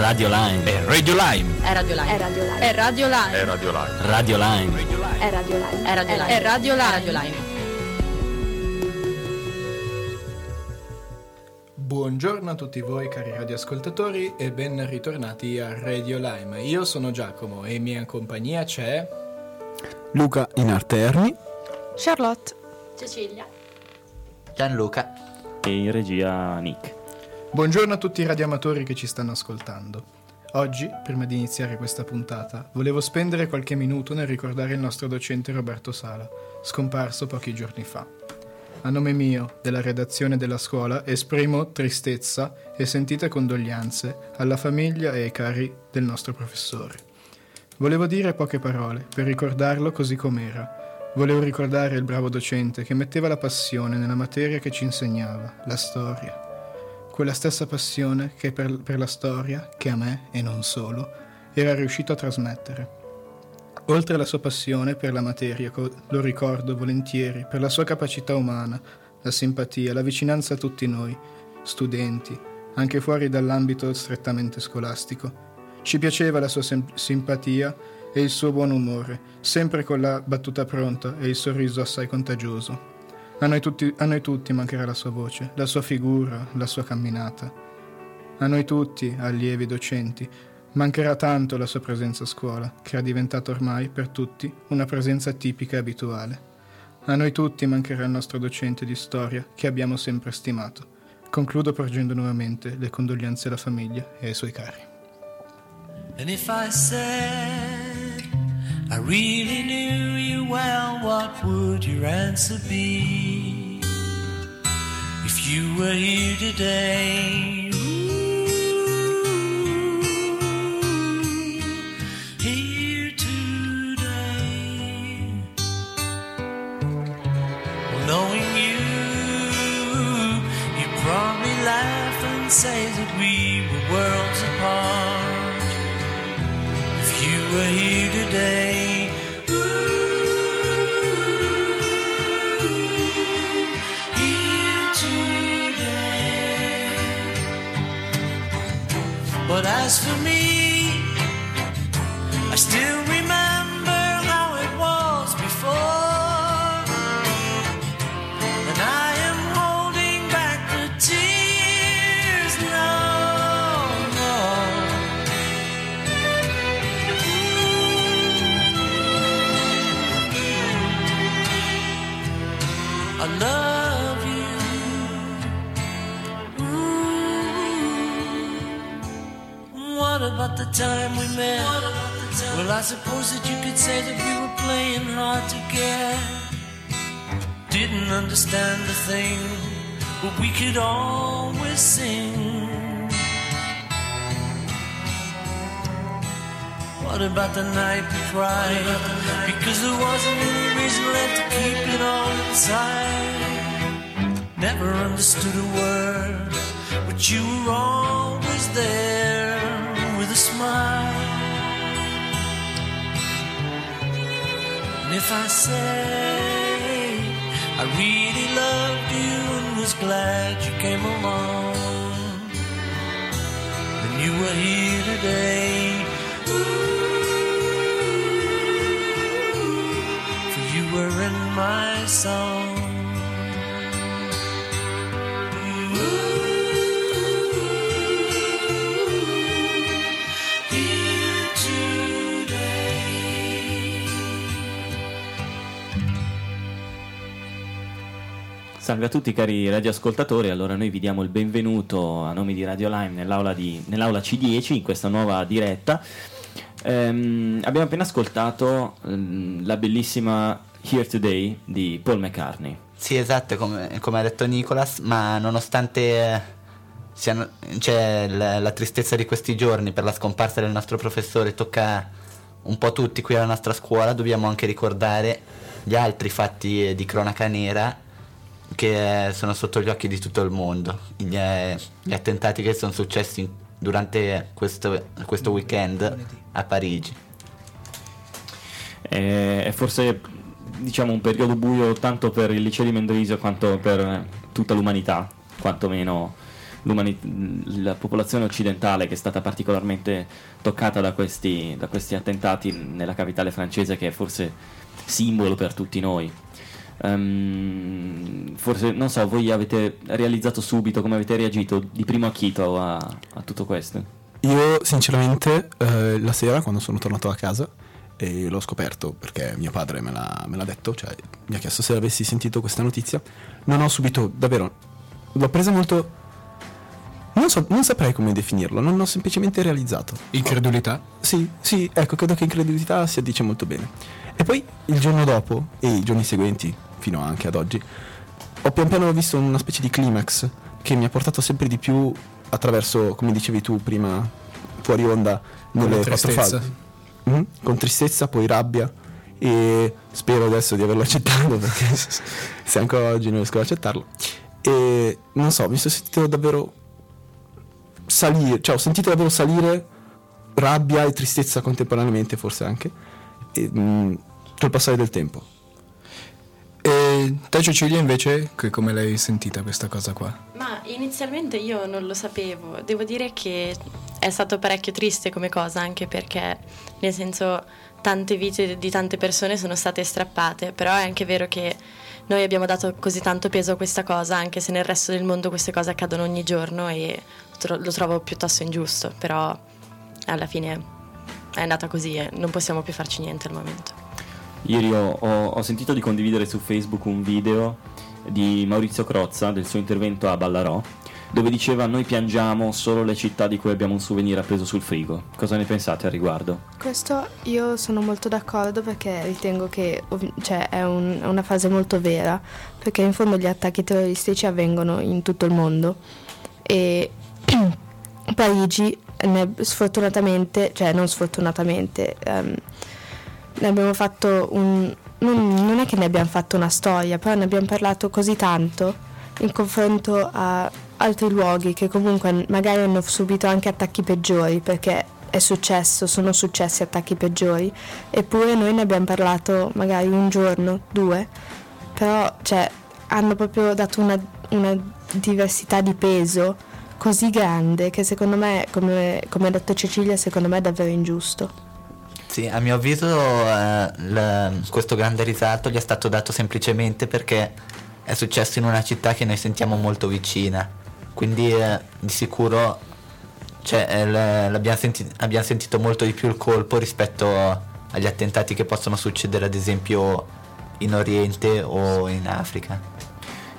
Radio Line. È Radio Lime. È Radio Live. È Radio Live. È Radio Live. È Radio Line. È Radio Live. È Radio Live. È Radio Live. Radio Live. Buongiorno a tutti voi cari radioascoltatori e ben ritornati a Radio Lime. Io sono Giacomo e in mia compagnia c'è... Luca in Arterni. Charlotte. Cecilia. Gianluca. E in regia Nick. Buongiorno a tutti i radioamatori che ci stanno ascoltando. Oggi, prima di iniziare questa puntata, volevo spendere qualche minuto nel ricordare il nostro docente Roberto Sala, scomparso pochi giorni fa. A nome mio, della redazione della scuola, esprimo tristezza e sentite condoglianze alla famiglia e ai cari del nostro professore. Volevo dire poche parole per ricordarlo così com'era. Volevo ricordare il bravo docente che metteva la passione nella materia che ci insegnava, la storia. Quella stessa passione che per, per la storia, che a me, e non solo, era riuscito a trasmettere. Oltre alla sua passione per la materia, lo ricordo volentieri, per la sua capacità umana, la simpatia, la vicinanza a tutti noi, studenti, anche fuori dall'ambito strettamente scolastico. Ci piaceva la sua sem- simpatia e il suo buon umore, sempre con la battuta pronta e il sorriso assai contagioso. A noi, tutti, a noi tutti mancherà la sua voce, la sua figura, la sua camminata. A noi tutti, allievi docenti, mancherà tanto la sua presenza a scuola, che è diventata ormai per tutti una presenza tipica e abituale. A noi tutti mancherà il nostro docente di storia, che abbiamo sempre stimato. Concludo porgendo nuovamente le condoglianze alla famiglia e ai suoi cari. And if I said I really knew you well, what would your answer be? If you were here today, ooh, here today, well, knowing you, you probably laugh and say that we were worlds apart. If you were here today, for me. Time we met? Well, I suppose that you could say that we were playing hard to get. Didn't understand a thing, but we could always sing. What about the night we cried? Because there wasn't any reason left to keep it all inside. Never understood a word, but you were always there with a smile. And if I say I really loved you and was glad you came along, then you were here today. For you were in my song. Here Salve a tutti cari radioascoltatori, allora noi vi diamo il benvenuto a nome di Radio Lime nell'aula, di- nell'aula C10 in questa nuova diretta. Ehm, abbiamo appena ascoltato ehm, la bellissima Here Today di Paul McCartney. Sì, esatto, come, come ha detto Nicolas, ma nonostante eh, c'è la, la tristezza di questi giorni per la scomparsa del nostro professore, tocca un po' tutti qui alla nostra scuola dobbiamo anche ricordare gli altri fatti di cronaca nera che eh, sono sotto gli occhi di tutto il mondo, gli, eh, gli attentati che sono successi durante questo, questo weekend a Parigi. È, è forse diciamo un periodo buio tanto per il liceo di Mendrisio quanto per tutta l'umanità, quantomeno la popolazione occidentale che è stata particolarmente toccata da questi, da questi attentati nella capitale francese che è forse simbolo per tutti noi. Ehm, forse non so, voi avete realizzato subito come avete reagito di primo acchito a, a tutto questo? Io sinceramente eh, la sera quando sono tornato a casa e l'ho scoperto perché mio padre me l'ha, me l'ha detto, cioè mi ha chiesto se avessi sentito questa notizia, non ho subito, davvero, l'ho presa molto... Non, so, non saprei come definirlo, non ho semplicemente realizzato. Incredulità? Sì, sì, ecco, credo che incredulità si addice molto bene. E poi il giorno dopo, e i giorni seguenti, fino anche ad oggi, ho pian piano visto una specie di climax che mi ha portato sempre di più attraverso, come dicevi tu prima, fuori onda, Con nelle la quattro fasi. Mhm, Con tristezza, poi rabbia e spero adesso di averlo accettato perché se ancora oggi non riesco ad accettarlo. E non so, mi sono sentito davvero salire, cioè ho sentito davvero salire rabbia e tristezza contemporaneamente forse anche e, mm, col passare del tempo. E te Cecilia invece, come l'hai sentita questa cosa qua? Ma inizialmente io non lo sapevo, devo dire che è stato parecchio triste come cosa, anche perché nel senso tante vite di tante persone sono state strappate, però è anche vero che noi abbiamo dato così tanto peso a questa cosa, anche se nel resto del mondo queste cose accadono ogni giorno e lo trovo piuttosto ingiusto, però alla fine è andata così e non possiamo più farci niente al momento. Ieri ho, ho- sentito di condividere su Facebook un video di Maurizio Crozza del suo intervento a Ballarò dove diceva noi piangiamo solo le città di cui abbiamo un souvenir appeso sul frigo. Cosa ne pensate al riguardo? Questo io sono molto d'accordo perché ritengo che cioè, è, un- una frase molto vera, perché in fondo gli attacchi terroristici avvengono in tutto il mondo e Parigi sfortunatamente, cioè non sfortunatamente, ehm, ne abbiamo fatto un... Non, non è che ne abbiamo fatto una storia, però ne abbiamo parlato così tanto in confronto a altri luoghi che comunque magari hanno subito anche attacchi peggiori perché è successo, sono successi attacchi peggiori, eppure noi ne abbiamo parlato magari un giorno, due, però cioè, hanno proprio dato una, una diversità di peso così grande che secondo me, come, come ha detto Cecilia, secondo me è davvero ingiusto. Sì, a mio avviso eh, l- questo grande risalto gli è stato dato semplicemente perché è successo in una città che noi sentiamo molto vicina, quindi eh, di sicuro cioè, eh, l- l'abbiamo senti- abbiamo sentito molto di più il colpo rispetto agli attentati che possono succedere ad esempio in Oriente o in Africa.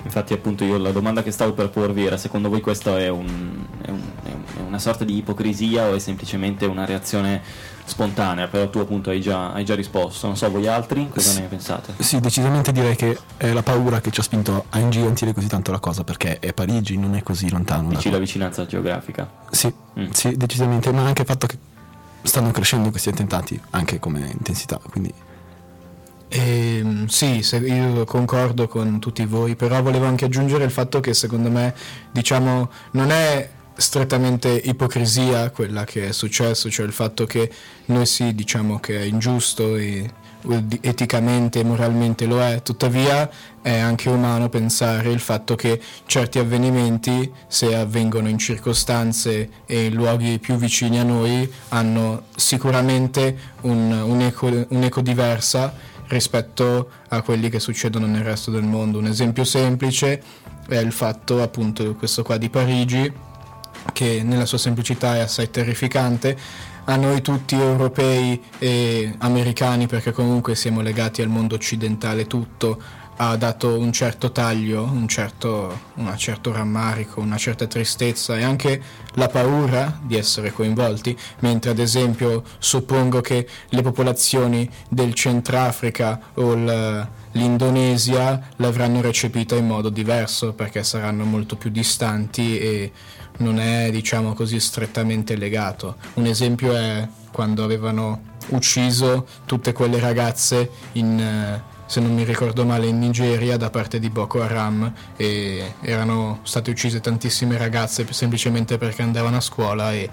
Infatti appunto io la domanda che stavo per porvi era secondo voi questo è, un- è un- è un- è una sorta di ipocrisia o è semplicemente una reazione spontanea? Però tu appunto hai già, hai già risposto, non so voi altri cosa ne pensate? Sì, decisamente direi che è la paura che ci ha spinto a ingigantire così tanto la cosa perché è Parigi, non è così lontano. Dici la vicinanza geografica. Sì, Mm. sì, decisamente, ma anche il fatto che stanno crescendo questi attentati anche come intensità, quindi Ehm, sì, io concordo con tutti voi, però volevo anche aggiungere il fatto che secondo me, diciamo, non è strettamente ipocrisia quella che è successo, cioè il fatto che noi sì diciamo che è ingiusto e e eticamente e moralmente lo è, tuttavia è anche umano pensare il fatto che certi avvenimenti, se avvengono in circostanze e in luoghi più vicini a noi, hanno sicuramente un, un'eco, un'eco diversa rispetto a quelli che succedono nel resto del mondo. Un esempio semplice è il fatto appunto questo qua di Parigi che nella sua semplicità è assai terrificante a noi tutti europei e americani perché comunque siamo legati al mondo occidentale tutto ha dato un certo taglio, un certo, un certo rammarico, una certa tristezza e anche la paura di essere coinvolti, mentre ad esempio suppongo che le popolazioni del Centrafrica o l'Indonesia l'avranno recepita in modo diverso perché saranno molto più distanti e non è diciamo così strettamente legato. Un esempio è quando avevano ucciso tutte quelle ragazze in, se non mi ricordo male, in Nigeria da parte di Boko Haram e erano state uccise tantissime ragazze semplicemente perché andavano a scuola e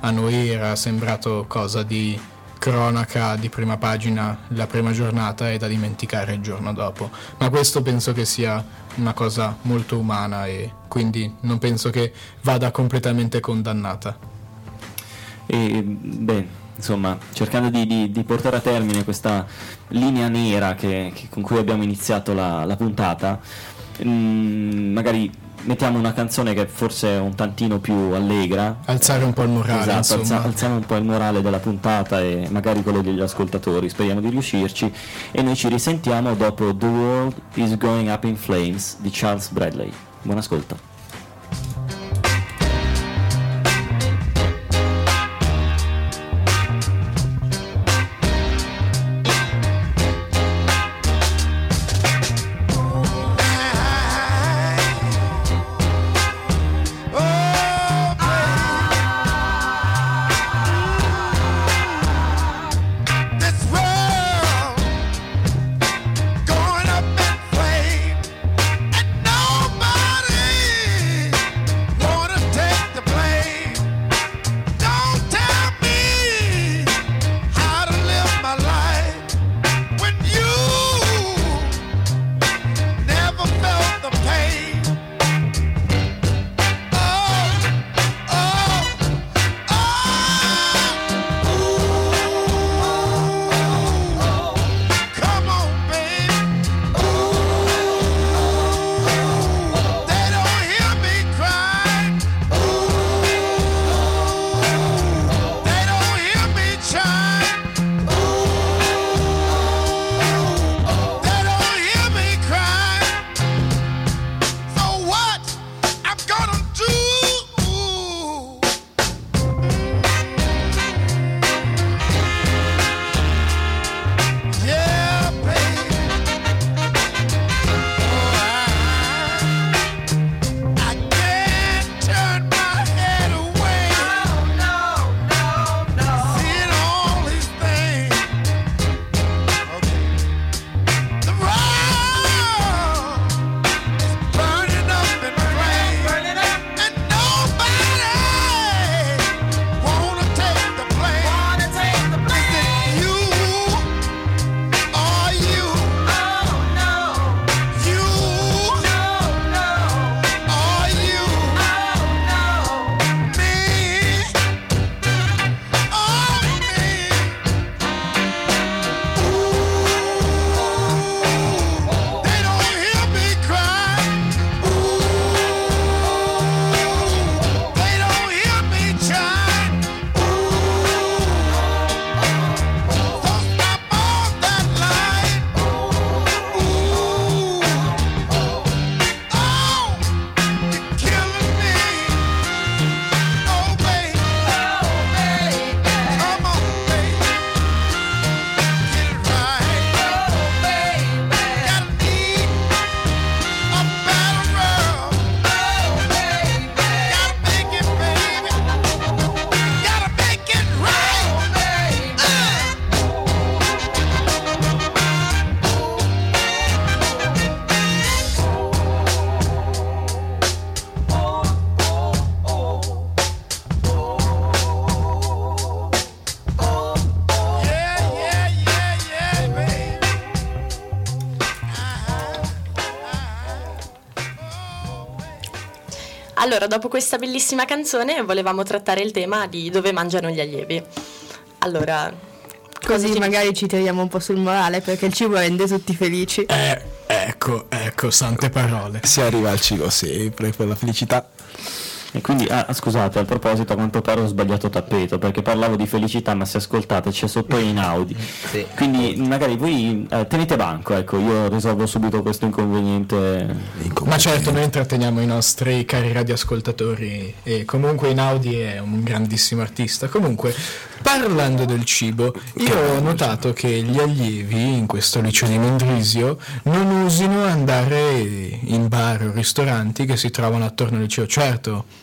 a noi era sembrato cosa di cronaca di prima pagina la prima giornata e da dimenticare il giorno dopo. Ma questo penso che sia una cosa molto umana e quindi non penso che vada completamente condannata. E beh, insomma, cercando di, di- di portare a termine questa linea nera che- che- con cui abbiamo iniziato la, la puntata, mm, magari mettiamo una canzone che forse è un tantino più allegra. Alzare un po' il morale, Esatto, alza- alziamo un po' il morale della puntata e magari quello degli ascoltatori. Speriamo di riuscirci. E noi ci risentiamo dopo The World is Going Up in Flames di Charles Bradley. Buon ascolto. Allora, dopo questa bellissima canzone volevamo trattare il tema di dove mangiano gli allievi. Allora, Così magari ci tiriamo un po' sul morale perché il cibo rende tutti felici. Eh, ecco, ecco, sante parole. Si arriva al cibo sempre per la felicità. E quindi, ah, scusate, a proposito, a quanto pare ho sbagliato tappeto perché parlavo di felicità, ma se ascoltate c'è sotto in Audi. Sì. Quindi magari voi eh, tenete banco, ecco, io risolvo subito questo inconveniente. Ma certo, noi intratteniamo i nostri cari radioascoltatori e comunque Inaudi è un grandissimo artista. Comunque, parlando del cibo, io ho notato che gli allievi in questo liceo di Mendrisio non usino andare in bar o ristoranti che si trovano attorno al liceo. Certo,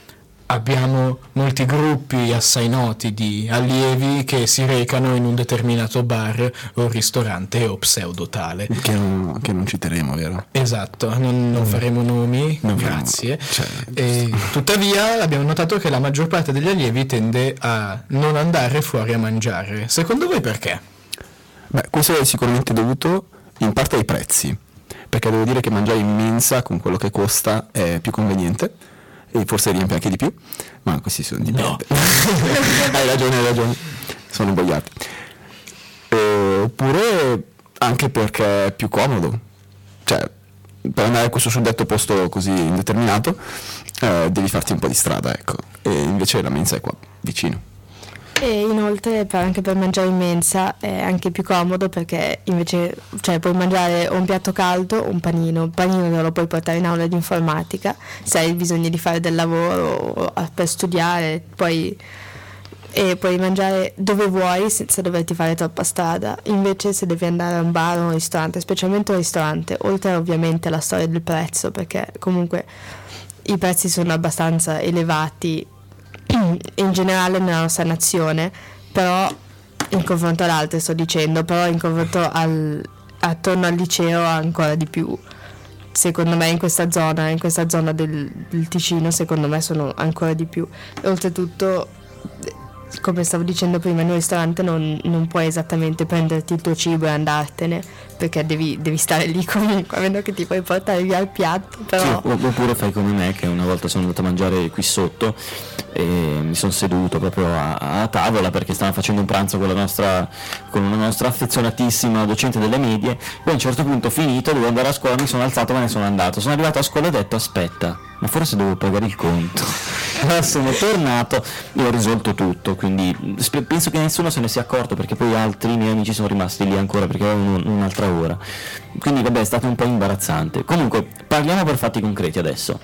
abbiamo molti gruppi assai noti di allievi che si recano in un determinato bar o ristorante o pseudotale. Che non, che non citeremo, vero? Esatto, non, non faremo nomi, Non faremo- grazie. cioè, E tuttavia abbiamo notato che la maggior parte degli allievi tende a non andare fuori a mangiare. Secondo voi perché? Beh, questo è sicuramente dovuto in parte ai prezzi, perché devo dire che mangiare in mensa con quello che costa è più conveniente e forse riempie anche di più, ma questi sono dipende. hai ragione, hai ragione, sono imbogliati. Eh, oppure anche perché è più comodo, cioè per andare a questo suddetto posto così indeterminato eh, devi farti un po' di strada, ecco, e invece la mensa è qua, vicino. E inoltre anche per mangiare in mensa è anche più comodo perché invece cioè, puoi mangiare un piatto caldo o un panino. Il panino lo puoi portare in aula di informatica se hai bisogno di fare del lavoro o per studiare, poi, e puoi mangiare dove vuoi senza doverti fare troppa strada. Invece se devi andare a un bar o un ristorante, specialmente un ristorante, oltre ovviamente alla storia del prezzo, perché comunque i prezzi sono abbastanza elevati in generale nella nostra nazione, però in confronto ad altre sto dicendo, però in confronto al, attorno al liceo ancora di più. Secondo me in questa zona, in questa zona del, del Ticino, secondo me sono ancora di più. E oltretutto, come stavo dicendo prima, in un ristorante non, non puoi esattamente prenderti il tuo cibo e andartene, perché devi, devi stare lì comunque, a meno che ti puoi portare via il piatto. Però... Sì, oppure fai come me che una volta sono andato a mangiare qui sotto e mi sono seduto proprio a, a tavola perché stavamo facendo un pranzo con la nostra, con una nostra affezionatissima docente delle medie poi a un certo punto finito dovevo andare a scuola mi sono alzato me ne sono andato sono arrivato a scuola e ho detto aspetta ma forse devo pagare il conto allora sono tornato e ho risolto tutto quindi penso che nessuno se ne sia accorto perché poi altri miei amici sono rimasti lì ancora perché avevano un- un'altra ora quindi vabbè è stato un po' imbarazzante comunque parliamo per fatti concreti adesso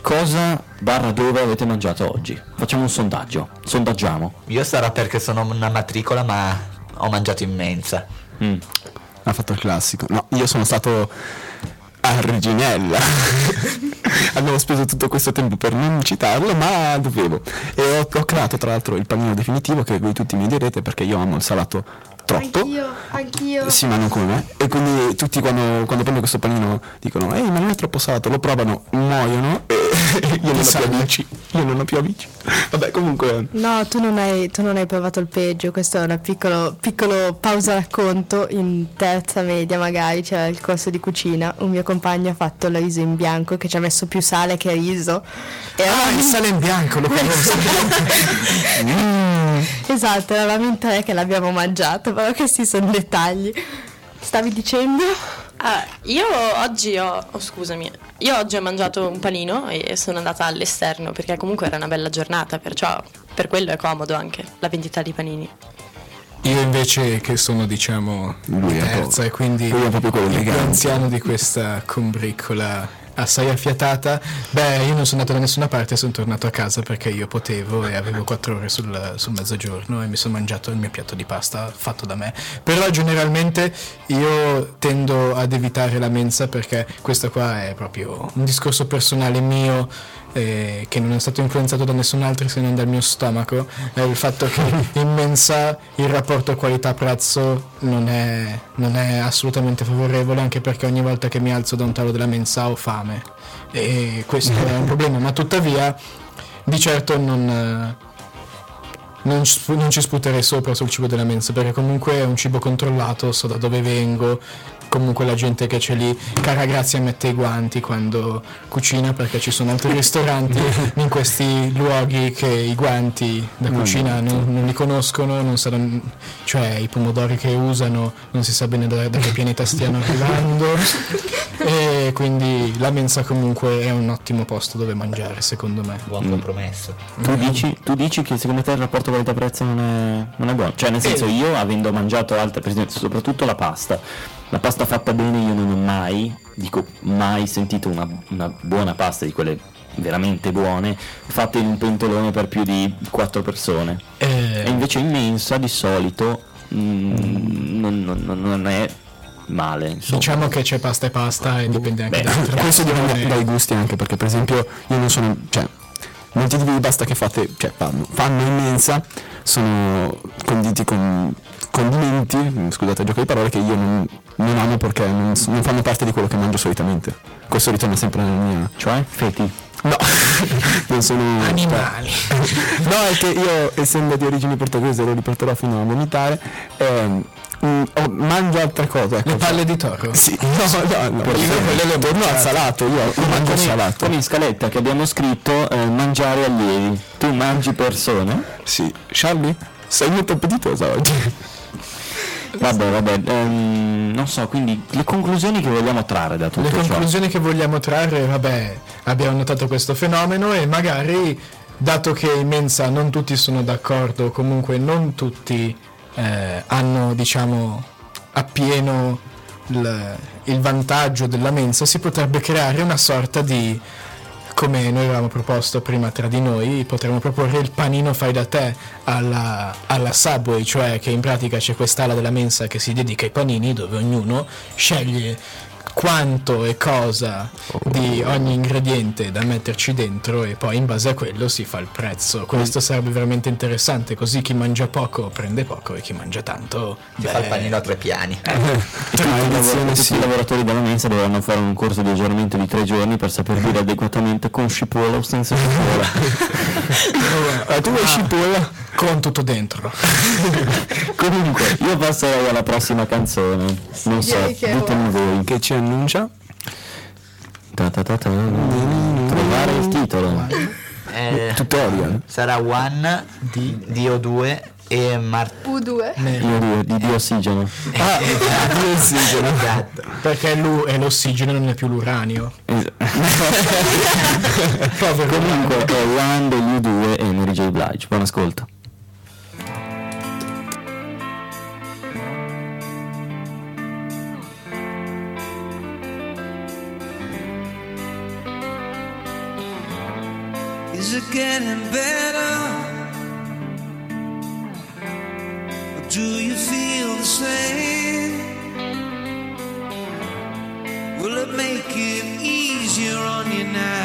cosa barra dove avete mangiato oggi facciamo un sondaggio sondaggiamo Io sarò perché sono una matricola ma ho mangiato in mensa. Mm. Ha fatto il classico. No, io sono stato a Reginella. Abbiamo speso tutto questo tempo per non citarlo, ma dovevo. E ho, ho creato tra l'altro il panino definitivo che voi tutti mi direte perché io amo il salato troppo. Anch'io, anch'io. Sì, ma non come me. E quindi tutti quando, quando prendo questo panino dicono Ehi, ma non è troppo salato, lo provano, muoiono e io non ho più amici. Io non ho più amici. Vabbè, comunque. No, tu non, hai, tu non hai provato il peggio, questo è una piccolo, piccolo pausa racconto in terza media magari, c'era il corso di cucina, un mio compagno ha fatto il riso in bianco che ci ha messo più sale che riso. E Ah, eravamo- il sale in bianco, lo conosco. Esatto, eravamo in tre che l'abbiamo mangiato, però questi sono dettagli. Stavi dicendo? Ah, io oggi ho, oh, scusami, io oggi ho mangiato un panino e sono andata all'esterno perché comunque era una bella giornata, perciò per quello è comodo anche la vendita di panini. Io invece che sono diciamo Lui terza e quindi lui è proprio quello anziano di questa combriccola assai affiatata, beh io non sono andato da nessuna parte, sono tornato a casa perché io potevo e avevo quattro ore sul, sul mezzogiorno e mi sono mangiato il mio piatto di pasta fatto da me. Però generalmente io tendo ad evitare la mensa perché questo qua è proprio un discorso personale mio eh, che non è stato influenzato da nessun altro se non dal mio stomaco, è il fatto che in mensa il rapporto qualità-prezzo non è, non è assolutamente favorevole, anche perché ogni volta che mi alzo da un tavolo della mensa ho fame. E questo è un problema, ma tuttavia di certo non... non, non ci sputerei sopra sul cibo della mensa perché comunque è un cibo controllato, so da dove vengo, comunque la gente che c'è lì, cara Grazia mette i guanti quando cucina perché ci sono altri ristoranti in questi luoghi che i guanti da cucina non, non li conoscono, non sanno, cioè i pomodori che usano non si sa bene da, da che pianeta stiano arrivando e quindi la mensa comunque è un ottimo posto dove mangiare secondo me. Buon compromesso. tu dici, tu dici che secondo te il rapporto qualità-prezzo non è, non è buono. Cioè nel senso io avendo mangiato altre per esempio soprattutto la pasta la pasta fatta bene io non ho mai dico mai sentito una, una buona pasta di quelle veramente buone fatte in un pentolone per più di quattro persone. Eh, e invece in mensa di solito mm, non, non- non- non è male insomma. Diciamo che c'è pasta e pasta e dipende anche Beh, da Questo dipende dai gusti anche perché per esempio io non sono, cioè molti tipi di pasta che fate, cioè fanno, fanno in mensa sono conditi con condimenti, scusate il gioco di parole, che io non, non amo perché non, non fanno parte di quello che mangio solitamente. Questo ritorna sempre nella mia... Cioè, feti? No, non sono... Animali. No, è che io, essendo di origini portoghese, lo riporterò fino a vomitare, ehm, mm, oh, mangio altre cose. Ecco. Le palle di toro. Sì, no, no, no, io quelle le torno al salato, io, io mangio il salato. Con in scaletta che abbiamo scritto eh, mangiare allievi. Tu mangi persone? Sì, Charlie, sei molto appetitosa oggi. Vabbè, vabbè, ehm, non so, quindi le conclusioni che vogliamo trarre da tutto Le ciò. conclusioni che vogliamo trarre, vabbè, abbiamo notato questo fenomeno e magari, dato che in mensa non tutti sono d'accordo, comunque non tutti eh, hanno, diciamo, appieno il, il vantaggio della mensa, si potrebbe creare una sorta di, come noi avevamo proposto prima tra di noi, potremmo proporre il panino fai da te alla, alla Subway, cioè che in pratica c'è quest'ala della mensa che si dedica ai panini dove ognuno sceglie quanto e cosa di ogni ingrediente da metterci dentro e poi in base a quello si fa il prezzo. Questo sarebbe veramente interessante, così chi mangia poco prende poco e chi mangia tanto Si beh, fa il panino a tre piani. Tutti i lavora- tutti i lavoratori della mensa dovranno fare un corso di aggiornamento di tre giorni per saper dire adeguatamente con scipola o senza scipola. Eh, tu vuoi cipolla? con tutto dentro. Comunque, io passerei alla prossima canzone. Non so, ditemi voi. Che ci annuncia? Ta ta ta ta. Trovare il titolo. Eh, Tutorial. sarà One di Dio 2 e Mart U2. Io di, di, di ossigeno. Ah, di ossigeno. Esatto. Perché l'u è l'ossigeno, non è più l'uranio. Comunque è One degli U2 e Mary J. Blige. Buon ascolto. Is it getting better? Or do you feel the same? Will it make it easier on you now?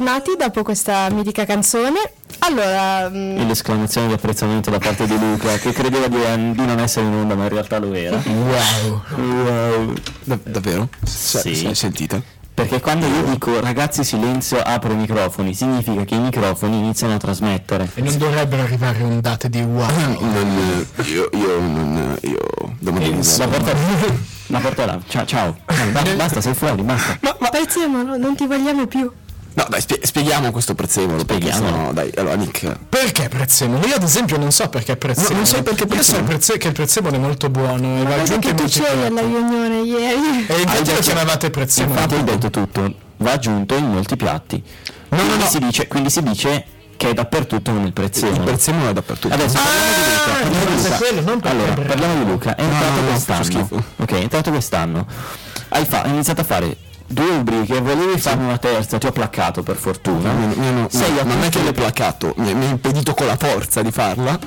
Bentornati dopo questa mitica canzone. Allora, mm, E l'esclamazione di apprezzamento da parte di Luca, che credeva di, di non essere in onda, ma in realtà lo era. Wow. Wow. Da- davvero? Cioè, Sì. se- Sentite? Perché quando io dico ragazzi silenzio, apro i microfoni, significa che i microfoni iniziano a trasmettere. E non dovrebbero arrivare ondate di wow. Non, io, io, non, io, domani La porta, la porta là. Ciao, ciao. Basta, sei fuori, basta. prezzemolo, non ti vogliamo più. No, dai, spie- spieghiamo questo prezzemolo. Perché Spieghiamolo. sennò, dai, allora Nick. Perché prezzemolo? Io ad esempio non so perché prezzemolo. No, non so perché Io so prezzemolo. prezze- che il prezzemolo è molto buono e va aggiunto che in tu molti c'eri alla riunione ieri. E infatti lo chiamavate prezzemolo. Infatti hai detto tutto, va aggiunto in molti piatti. quindi, Si dice, quindi si dice che è dappertutto come il Il prezzemolo. prezzemolo è dappertutto. Adesso parliamo di Luca. parliamo di Luca. quello, non perché allora, parliamo di Luca. È No, entrato no, no, quest'anno. Ok, è entrato quest'anno. Hai, fa- hai iniziato a fare due rubriche, volevi farne una terza, ti ho placcato per fortuna. Mi- mi hanno- Sei no, a non è che le l'ho placato, mi, mi ha impedito con la forza di farla.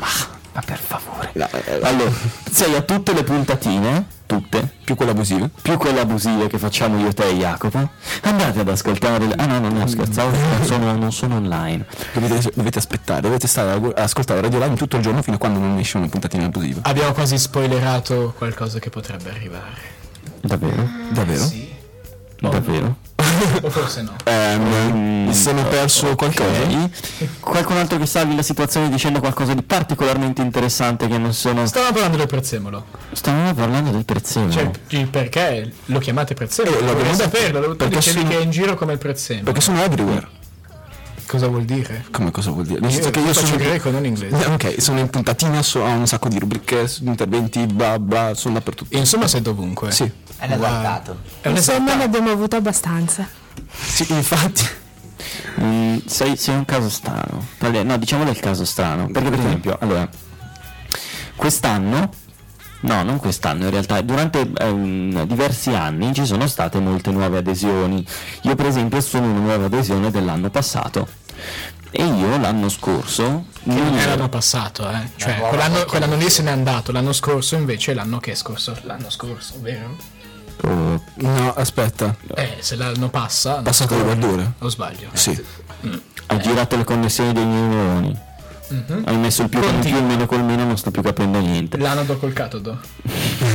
Ma per favore. No, eh, Allora, sei a tutte le puntatine, tutte, più quelle abusive. più quelle abusive che facciamo io, te e Jacopo. Andate ad ascoltare. le- Ah no, no, no, scherzavo, non sono, non sono online. Dovete, dovete aspettare, dovete stare a gu- a ascoltare Radio Live tutto il giorno fino a quando non esce una puntatina abusiva. Abbiamo quasi spoilerato qualcosa che potrebbe arrivare. Davvero? Davvero? Davvero? O forse no. Ehm, mi sono perso qualcosa. Ok. Qualcun altro che salvi la situazione dicendo qualcosa di particolarmente interessante che non sono. Stavamo parlando del prezzemolo. Stavamo parlando del prezzemolo. Cioè, il perché lo chiamate prezzemolo? Eh, Lo saperlo, lo- Perché dicevi sono- che è in giro come il prezzemolo. Perché sono everywhere. Cosa vuol dire? Come cosa vuol dire? Nel senso che io sono greco, non inglese. Eh, Ok, sono in puntatina, so- ho un sacco di rubriche, interventi, bla bla, sono dappertutto. Insomma sei dovunque. Sì, È. È un Insomma, ne abbiamo avuto abbastanza. sì, infatti. Mm, sei, sei un caso strano. No, diciamo del caso strano. Perché, per esempio, allora, quest'anno, no, non quest'anno, in realtà, durante ehm, diversi anni ci sono state molte nuove adesioni. Io, per esempio, sono una nuova adesione dell'anno passato. E io l'anno scorso Che non ero- l'anno passato, eh. Cioè, quell'anno, quell'anno lì se n'è andato, l'anno scorso invece è l'anno che è scorso. L'anno scorso, vero? Oh, No, aspetta. Eh, se l'anno passa. Passato le verdure? O sbaglio? Sì. hai girato le connessioni dei miei neuroni. Hai messo il più con il più, il meno col meno, non sto più capendo niente. L'anodo col catodo.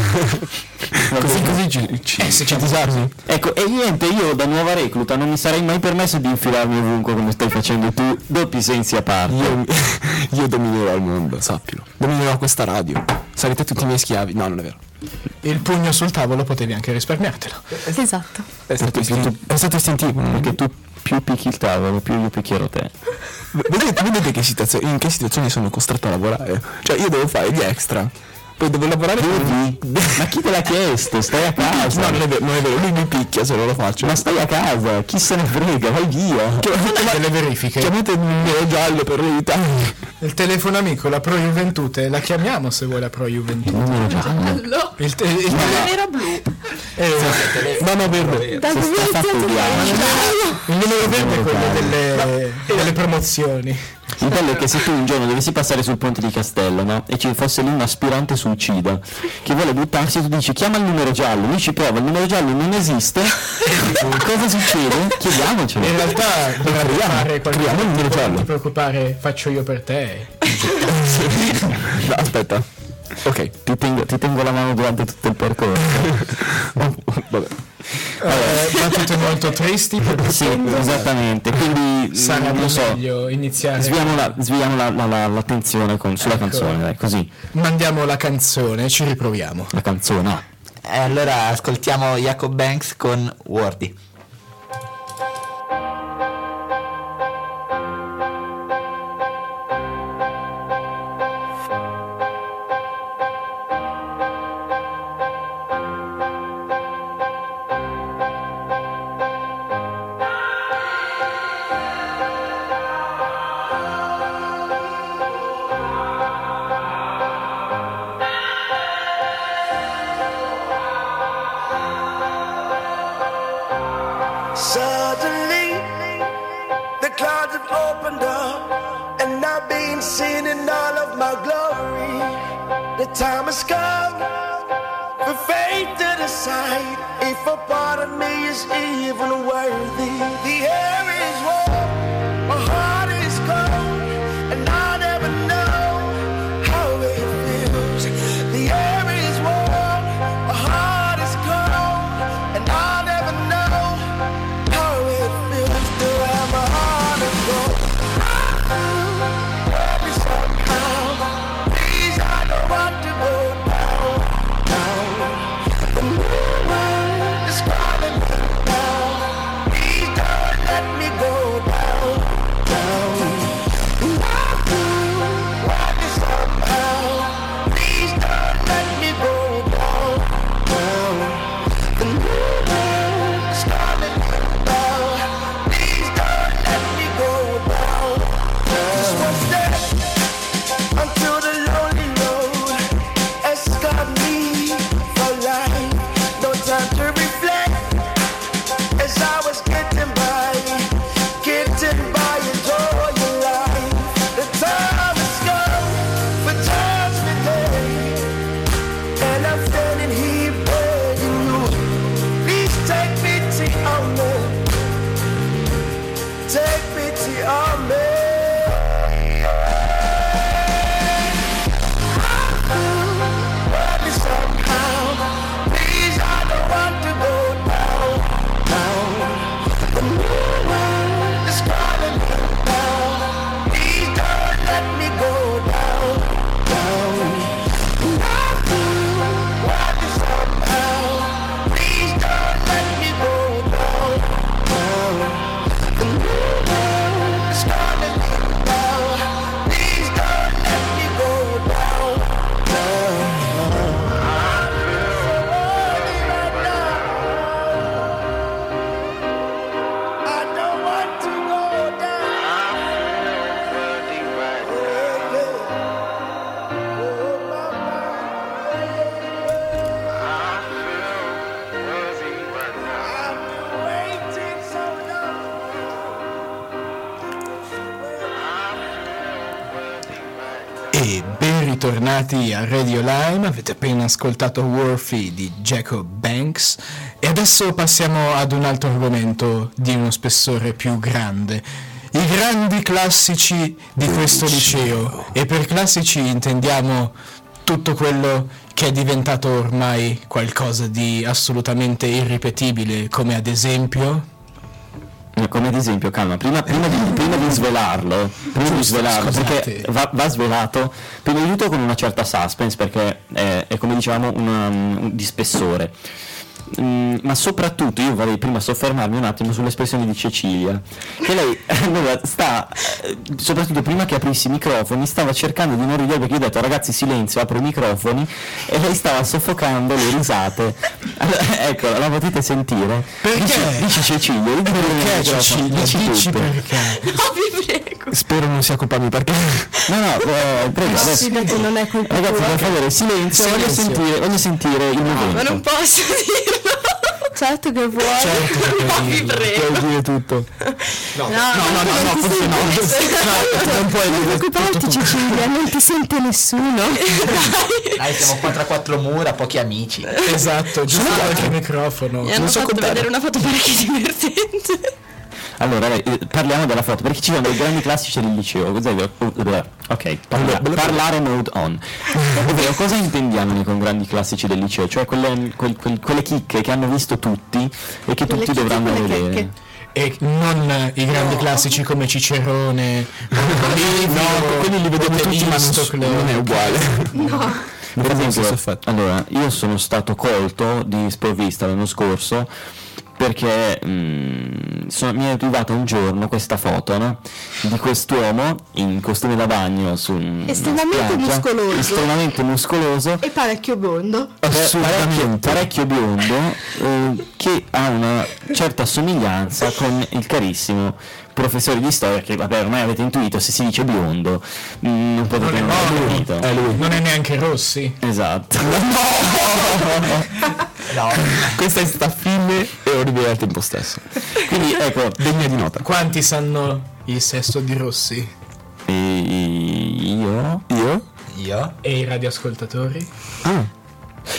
Così così ci, ci, Eh, se ci disarmi. Ecco, e niente, io da nuova recluta non mi sarei mai permesso di infilarmi ovunque come stai facendo tu, doppi sensi a parte. Io, io dominerò il mondo, sappilo. Dominerò questa radio. Sarete tutti i miei schiavi. No, non è vero. Il pugno sul tavolo potevi anche risparmiartelo. Esatto. È stato, istintivo, è stato istintivo. è Perché che tu più picchi il tavolo, più io picchierò te. Vedete, vedete che situazione, in che situazioni sono costretto a lavorare? Cioè, io devo fare gli extra. Poi devo lavorare Devi? Ma chi te l'ha chiesto? Stai a casa. No, non è vero, non è vero, lui mi picchia se non lo faccio. Ma stai a casa, chi se ne frega, vai via. Chiamate delle verifiche. Chiamate il numero giallo per aiutarmi. Il telefono amico, la Pro Juventute, la chiamiamo se vuoi la Pro Juventute. Numero giallo. Il, te- il Era blu. eh, No, no, verde. Da dove è iniziato il il numero verde è quello delle, delle promozioni. Il bello è che se tu un giorno dovessi passare sul ponte di Castello, no? E ci fosse lì un aspirante suicida che vuole buttarsi, tu dici chiama il numero giallo, lui ci prova, il numero giallo non esiste. Cosa succede? Chiediamocelo. In realtà dovrebbe fare qualcosa. creiamo il numero giallo. Non ti preoccupare, faccio io per te. No, aspetta. Ok. Ti tengo, ti tengo la mano durante tutto il percorso. Vabbè. Eh, battute molto tristi perché Sì, esattamente. Quindi sarebbe non lo so. meglio iniziare. Sviamo, la- sviamo la- la- la- l'attenzione con- sulla Ecco. canzone, dai, così. Mandiamo la canzone, ci riproviamo. La canzone. ah. E allora ascoltiamo Jacob Banks con Wordy. Ben ritornati a Radio Lime, avete appena ascoltato Worthy di Jacob Banks. E adesso passiamo ad un altro argomento di uno spessore più grande. I grandi classici di questo liceo. E per classici intendiamo tutto quello che è diventato ormai qualcosa di assolutamente irripetibile, come ad esempio Come ad esempio, calma, prima, prima di, prima di svelarlo, prima di svelarlo, perché va, va svelato prima di tutto con una certa suspense, perché è, è come dicevamo una- un- di spessore. Mm, ma soprattutto io vorrei prima soffermarmi un attimo sull'espressione di Cecilia, che lei allora, sta, soprattutto prima che aprissi i microfoni, stava cercando di non ridere perché io ho detto ragazzi silenzio, apro i microfoni e lei stava soffocando le risate. Allora, ecco, la potete sentire? Perché? Dici, dici Cecilia, Perché microfono, Cecilia? dici Dici perché? No, vi prego. Spero non sia colpa mia perché No, no, eh, prego, adesso. Fidati, non è colpa Ragazzi, per favore, silenzio, voglio Silenzio. sentire, voglio sentire il Ma momento. non posso dirlo. Certo che vuoi. Certo che No, puoi vi prego. puoi dire tutto. No, No, no, no, no, forse no. Non puoi Non dire tutto preoccuparti. Cecilia, non ti sente nessuno. Dai, siamo qua tra quattro mura, pochi amici. Esatto, giusto qualche microfono. Mi hanno fatto vedere una foto parecchio divertente. Allora, eh, parliamo della foto, perché ci sono dei grandi classici del liceo. Cos'è? Ok, parla- parlare mode on. Ovvero, cosa intendiamo noi con grandi classici del liceo? Cioè quelle, quel- quel- quelle chicche che hanno visto tutti e che tutti dovranno vedere. E non i grandi classici come Cicerone, no, quelli li vediamo tutti, ma non, non è uguale. Per Però esempio, allora, io sono stato colto di sprovvista l'anno scorso perché mm, sono- mi è arrivata un giorno questa foto no? di quest'uomo in costume da bagno su Estremamente spiaggia, muscoloso. estremamente muscoloso E parecchio biondo. parecchio, parecchio biondo eh, che ha una certa somiglianza con il carissimo professore di storia che vabbè ormai avete intuito se si dice biondo mm, non potete non aver capito È lui. Non è neanche Rossi. esatto No, Questa è stata fine e orribile al tempo stesso. quindi ecco Degna di nota. Quanti sanno il sesso di Rossi? e io Io? io? E i radioascoltatori? Ah.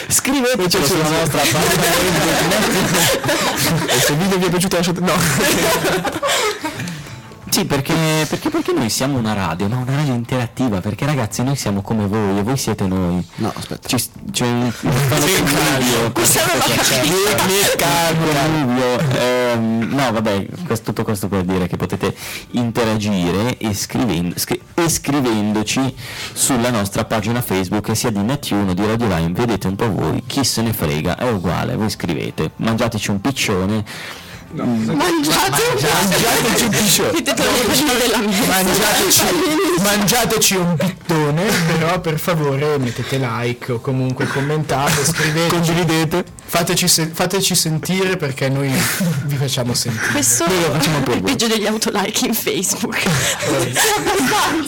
scriveteci sulla nostra pagina E se il video vi è piaciuto lasciate... No. Sì, perché, perché, perché noi siamo una radio, no? Una radio interattiva, perché ragazzi noi siamo come voi e voi siete noi. No, aspetta. Ci, c'è un cambio. Ehm, no, vabbè, questo- tutto questo per dire che potete interagire e, scrivendo, scri- e scrivendoci sulla nostra pagina Facebook, che sia di Net1 di Radio Line, vedete un po' voi, chi se ne frega, è uguale, voi scrivete, mangiateci un piccione. Mangiate Mangiateci un mia. Mangiateci, mangiateci un pittone, però per favore mettete like o comunque commentate, scrivete, condividete, fateci, se- fateci sentire perché noi vi facciamo sentire. Questo è il peggio degli autolike in Facebook.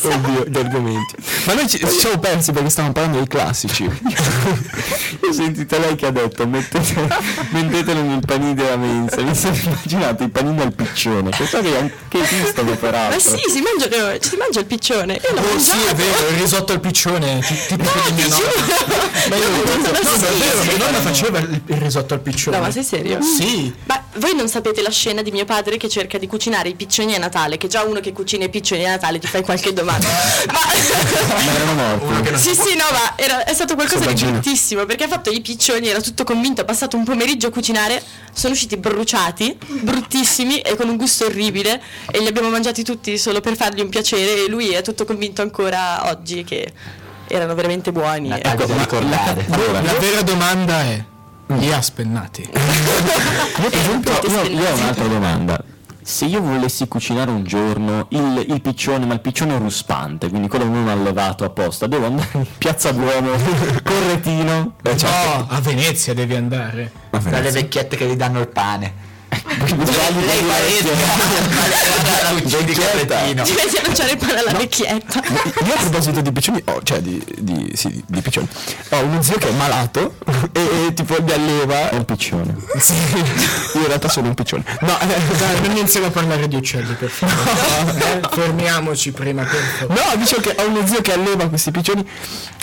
Oddio, gli argomenti. Ma noi ci, ci siamo persi perché stavamo parlando dei classici. Ho sentito lei che ha detto mettete, mettetelo nel panino della mensa, mi sono immaginato i panini al piccione, che so che anche esistono peraltro. Ma sì, si mangia, si mangia il piccione. Io l'ho Oh sì, mangiato. è vero, il risotto al piccione, ti- tipico di mia nonna. Ma io No, no, no, no, sì, è vero, sì. mia nonna faceva il, il risotto al piccione. No, ma sei serio? Sì. Ma voi non sapete la scena di mio padre che cerca di cucinare i piccioni a Natale, che già uno che cucina i piccioni a Natale ti fai qualche domanda. Ma erano morti. Sì, sì, no, ma era- è stato qualcosa di bruttissimo perché ha fatto i piccioni, era tutto convinto, ha passato un pomeriggio a cucinare, sono usciti bruciati, bruttissimi e con un gusto orribile e li abbiamo mangiati tutti solo per fargli un piacere e lui è tutto convinto ancora oggi che erano veramente buoni. Natale da ricordare. La vera domanda è: li ha spennati? Io, per esempio, io, io ho un'altra domanda. Se io volessi cucinare un giorno il, il piccione, ma il piccione ruspante, quindi quello non allevato apposta, devo andare in piazza Duomo con retino. Beh, certo. No, a Venezia devi andare. Dalle vecchiette che gli danno il pane. La uccidi con il retino. Ci vedi a lanciare il pane alla vecchietta. Io a proposito di piccioni, oh, cioè di, di, sì, di piccioni, ho uno zio che è malato e, e tipo li alleva. È un piccione. Sì, io in realtà sono un piccione. No, eh, non iniziamo a parlare di uccelli, per favore. Eh, fermiamoci prima, per favore. No, dicevo che ho uno zio che alleva questi piccioni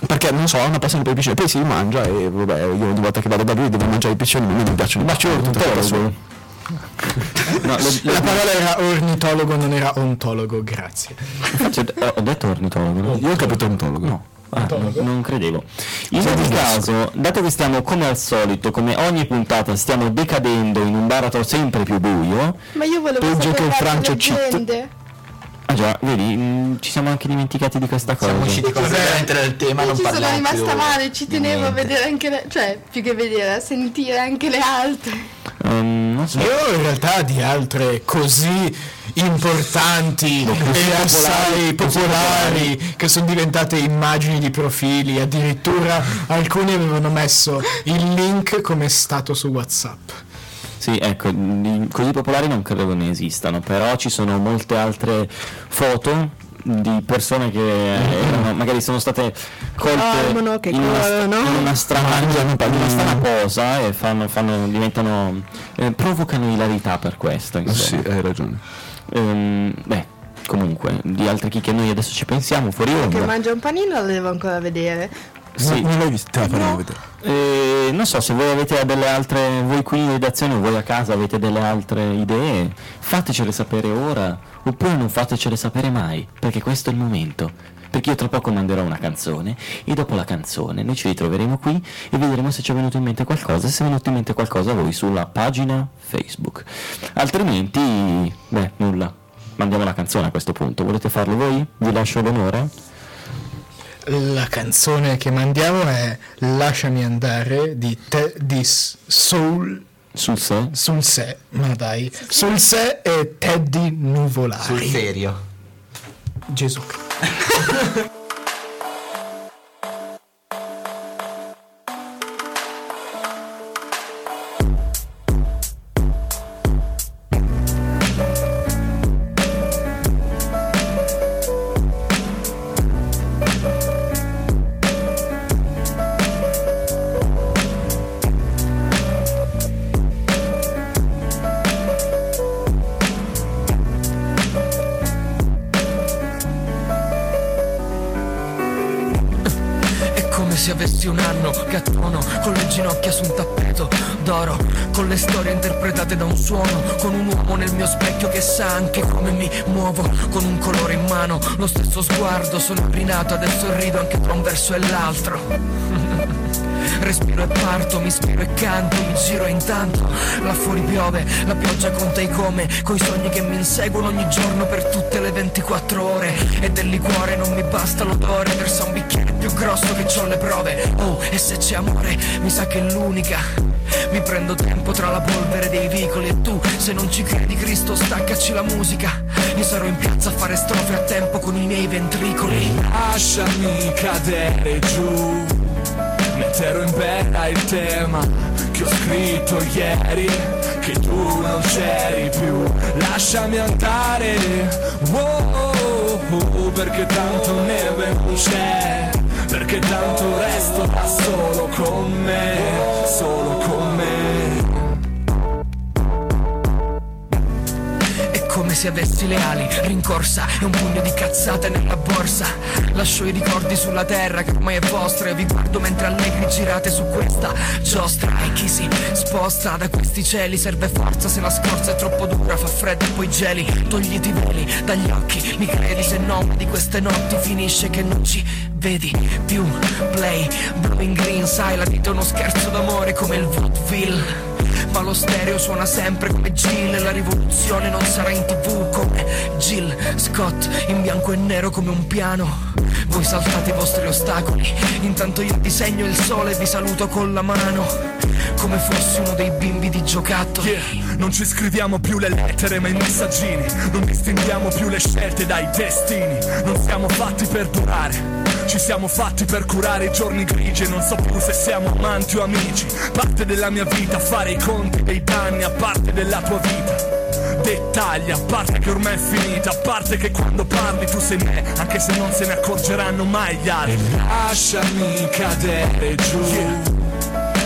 perché non so, ha una passione per i piccioni, poi si mangia e vabbè, io ogni volta che vado da lui devo mangiare i piccioni, non piacciono i piccioni, tutto quello solo. No, le- le- La parola era ornitologo, non era ontologo, grazie. Cioè, ho detto ornitologo, no? Io ho capito ontologo. No. Ah, non, non credevo. In ogni caso, dato che stiamo come al solito, come ogni puntata, stiamo decadendo in un baratro sempre più buio. Ma io volevo Peggio che le Francio leggende. Ah già, vedi, mm, ci siamo anche dimenticati di questa cosa. Siamo usciti completamente dal tema, Io non ci sono parliamo rimasta male, ci tenevo a vedere anche le, cioè più che vedere, a sentire anche le altre. Non so. Io in realtà di altre così importanti e assai popolari che sono diventate immagini di profili, addirittura alcuni avevano messo il link come stato su WhatsApp. Sì, ecco, così popolari non credo ne esistano, però ci sono molte altre foto di persone che erano, magari sono state colte Dormono, che in, una, sta- corrono. in una strana, in una strana posa e fanno, fanno- diventano eh, provocano ilarità per questo Sì, insomma. hai ragione. Ehm, beh comunque di altre chicche noi adesso ci pensiamo fuori Che onda mangia un panino lo devo ancora vedere. Sì. Non l'hai vista? Faremo vedere. Eh, non so se voi avete delle altre, voi qui in redazione o voi a casa avete delle altre idee, fatecele sapere ora oppure non fatecele sapere mai, perché questo è il momento. Perché io tra poco manderò una canzone e dopo la canzone noi ci ritroveremo qui e vedremo se ci è venuto in mente qualcosa e se è venuto in mente qualcosa a voi sulla pagina Facebook. Altrimenti, beh, nulla. Mandiamo la canzone a questo punto. Volete farlo voi? Vi lascio l'onore? La canzone che mandiamo è Lasciami andare di, te, di Soul Sul sé? sul sé, ma dai, sul sé e Teddy Nuvolari. Sul serio. Gesù. se avessi un anno gattono con le ginocchia su un tappeto d'oro, con le storie interpretate da un suono, con un uomo nel mio specchio che sa anche come mi muovo, con un colore in mano, lo stesso sguardo, sono rinato, adesso rido anche tra un verso e l'altro. Respiro e parto, mi ispiro e canto, mi giro e intanto là fuori piove, la pioggia conta i come, coi sogni che mi inseguono ogni giorno per tutte le 24 ore e del liquore non mi basta l'odore, versa un bicchiere più grosso che c'ho le prove. Oh, e se c'è amore, mi sa che è l'unica. Mi prendo tempo tra la polvere dei vicoli e tu, se non ci credi Cristo, staccaci la musica. Io sarò in piazza a fare strofe a tempo con i miei ventricoli. Lasciami cadere giù Metterò in terra il tema che ho scritto ieri Che tu non c'eri più. Lasciami andare. Wow, Perché tanto neve non c'è Perché tanto resto da solo con me Solo con me come se avessi le ali Rincorsa. E un pugno di cazzate nella borsa. Lascio i ricordi sulla terra che ormai è vostra. E vi guardo mentre allegri girate su questa giostra. E chi si sposta da questi cieli serve forza Se la scorza è troppo dura fa freddo e poi geli. Togliti i veli dagli occhi, mi credi se no di queste notti finisce che non ci vedi più. Play, blowing green, sai la vita è uno scherzo d'amore come il vaudeville ma lo stereo suona sempre come Jill. La rivoluzione non sarà in tv come Jill Scott in bianco e nero come un piano. Voi saltate i vostri ostacoli. Intanto io disegno il sole e vi saluto con la mano come fossi uno dei bimbi di giocattoli. Yeah, non ci scriviamo più le lettere ma i messaggini. Non distinguiamo più le scelte dai destini. Non siamo fatti per durare ci siamo fatti per curare i giorni grigi. E non so più se siamo amanti o amici. Parte della mia vita fare i conti dei danni a parte della tua vita. Dettagli, a parte che ormai è finita, a parte che quando parli tu sei me, anche se non se ne accorgeranno mai gli altri. Lasciami cadere giù.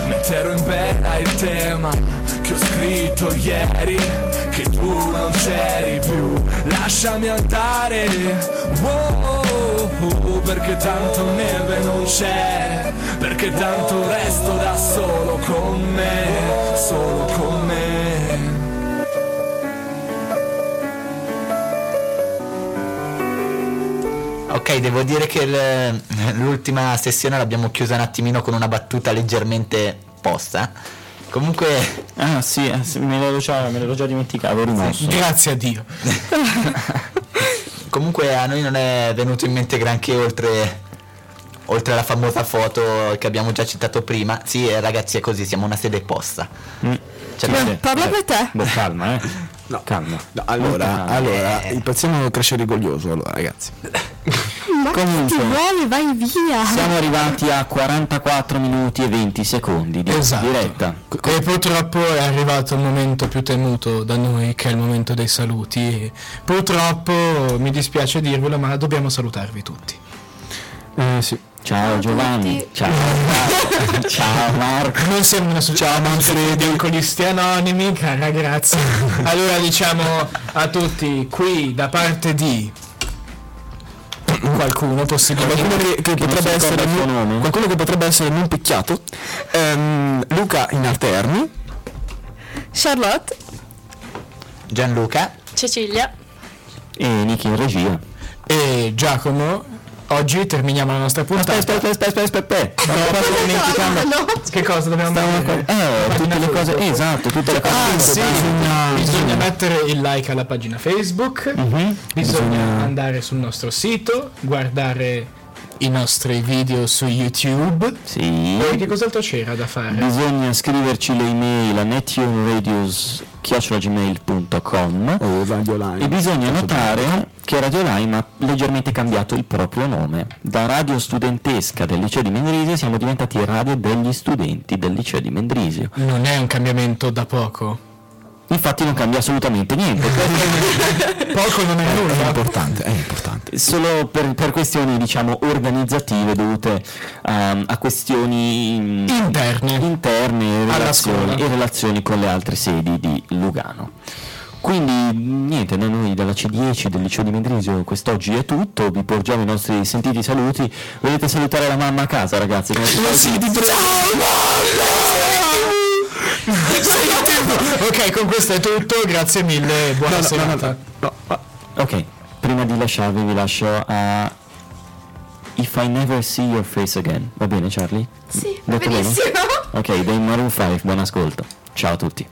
Metterò in bella il tema che ho scritto ieri, che tu non c'eri più. Lasciami andare, wow, perché tanto neve non c'è, perché tanto resto da solo con me, solo con me. Ok, devo dire che l'ultima sessione l'abbiamo chiusa un attimino con una battuta leggermente posta. Comunque, Ah sì, eh, me l'ero già, me l'ero già dimenticato, rimosso. Grazie a Dio. comunque a noi non è venuto in mente granché oltre, oltre alla famosa foto che abbiamo già citato prima. Sì, eh, ragazzi, è così, siamo una sede posta. Mm. Cioè, no, parla per te. Boh, calma, eh. Calma. No, allora, calma. allora Eh. facciamo crescere rigoglioso, allora ragazzi. Ma Comunque, ti vuole, vai via. Siamo arrivati a 44 minuti e 20 secondi di Esatto. diretta. E purtroppo è arrivato il momento più temuto da noi, che è il momento dei saluti. Purtroppo mi dispiace dirvelo, ma dobbiamo salutarvi tutti. Eh sì. Ciao Giovanni. Ciao. Ciao Marco. Non siamo una società di alcolisti anonimi, cara, grazie. Allora diciamo a tutti qui da parte di qualcuno possibilmente Qualcuno che, che non potrebbe essere non- qualcuno che potrebbe essere non picchiato. Ehm, Luca in alterni. Charlotte, Gianluca, Cecilia. E Niki in regia. e Giacomo. Oggi terminiamo la nostra puntata. Aspetta, aspetta, aspetta, aspetta, aspetta. Dimenticando. Che cosa dobbiamo fare? Eh, tutte le cose, esatto, tutte le cose. Ah, sì, bisogna, bisogna mettere il like alla pagina Facebook, Mhm. bisogna Bisogna- andare sul nostro sito, guardare i nostri video su YouTube. Sì. Poi che cos'altro c'era da fare? Bisogna scriverci le email a O Radio Line. e bisogna notare che Radio Lime ha leggermente cambiato il proprio nome. Da radio studentesca del liceo di Mendrisio siamo diventati radio degli studenti del liceo di Mendrisio. Non è un cambiamento da poco. Infatti non cambia assolutamente niente. Poco non è È nulla. importante, è importante. Solo per, per questioni diciamo organizzative dovute a, a questioni mm, Interne. interne e relazioni, e relazioni con le altre sedi di Lugano. Quindi niente, da noi dalla C10 del liceo di Mendrisio quest'oggi è tutto, vi porgiamo i nostri sentiti saluti. Volete salutare la mamma a casa ragazzi? Come si ok, con questo è tutto. Grazie mille. Buona serata. Ok, prima di lasciarvi vi lascio a If I Never See Your Face Again. Va bene Charlie? Sì, va Detto bene? benissimo. Ok, dei Maroon 5, buon ascolto. Ciao a tutti.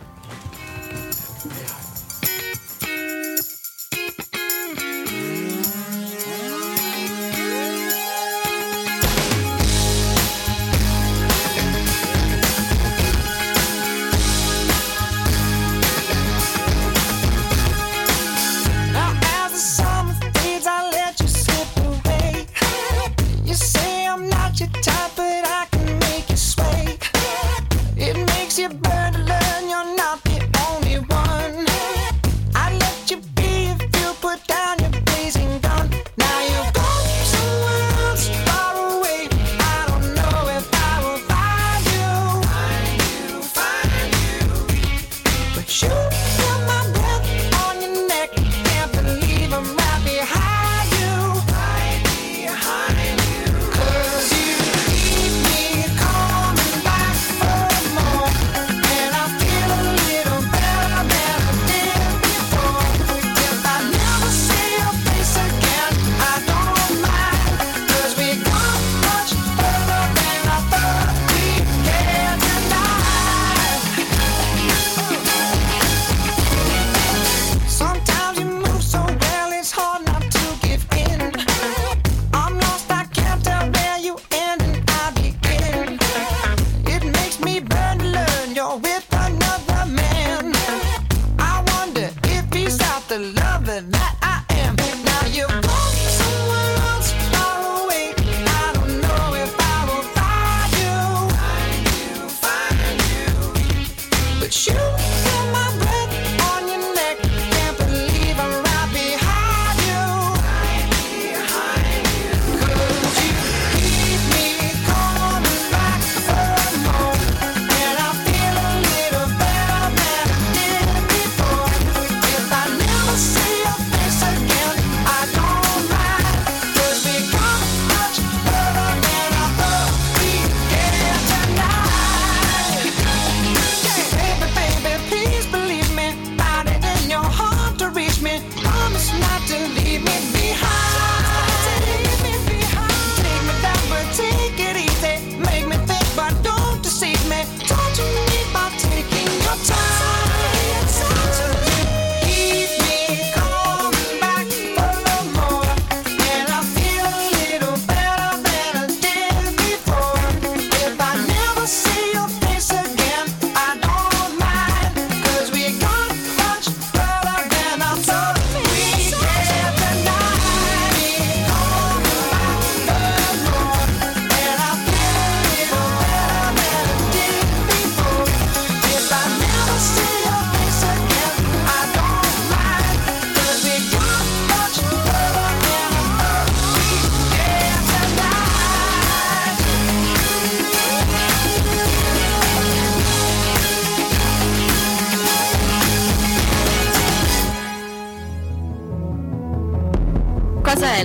high.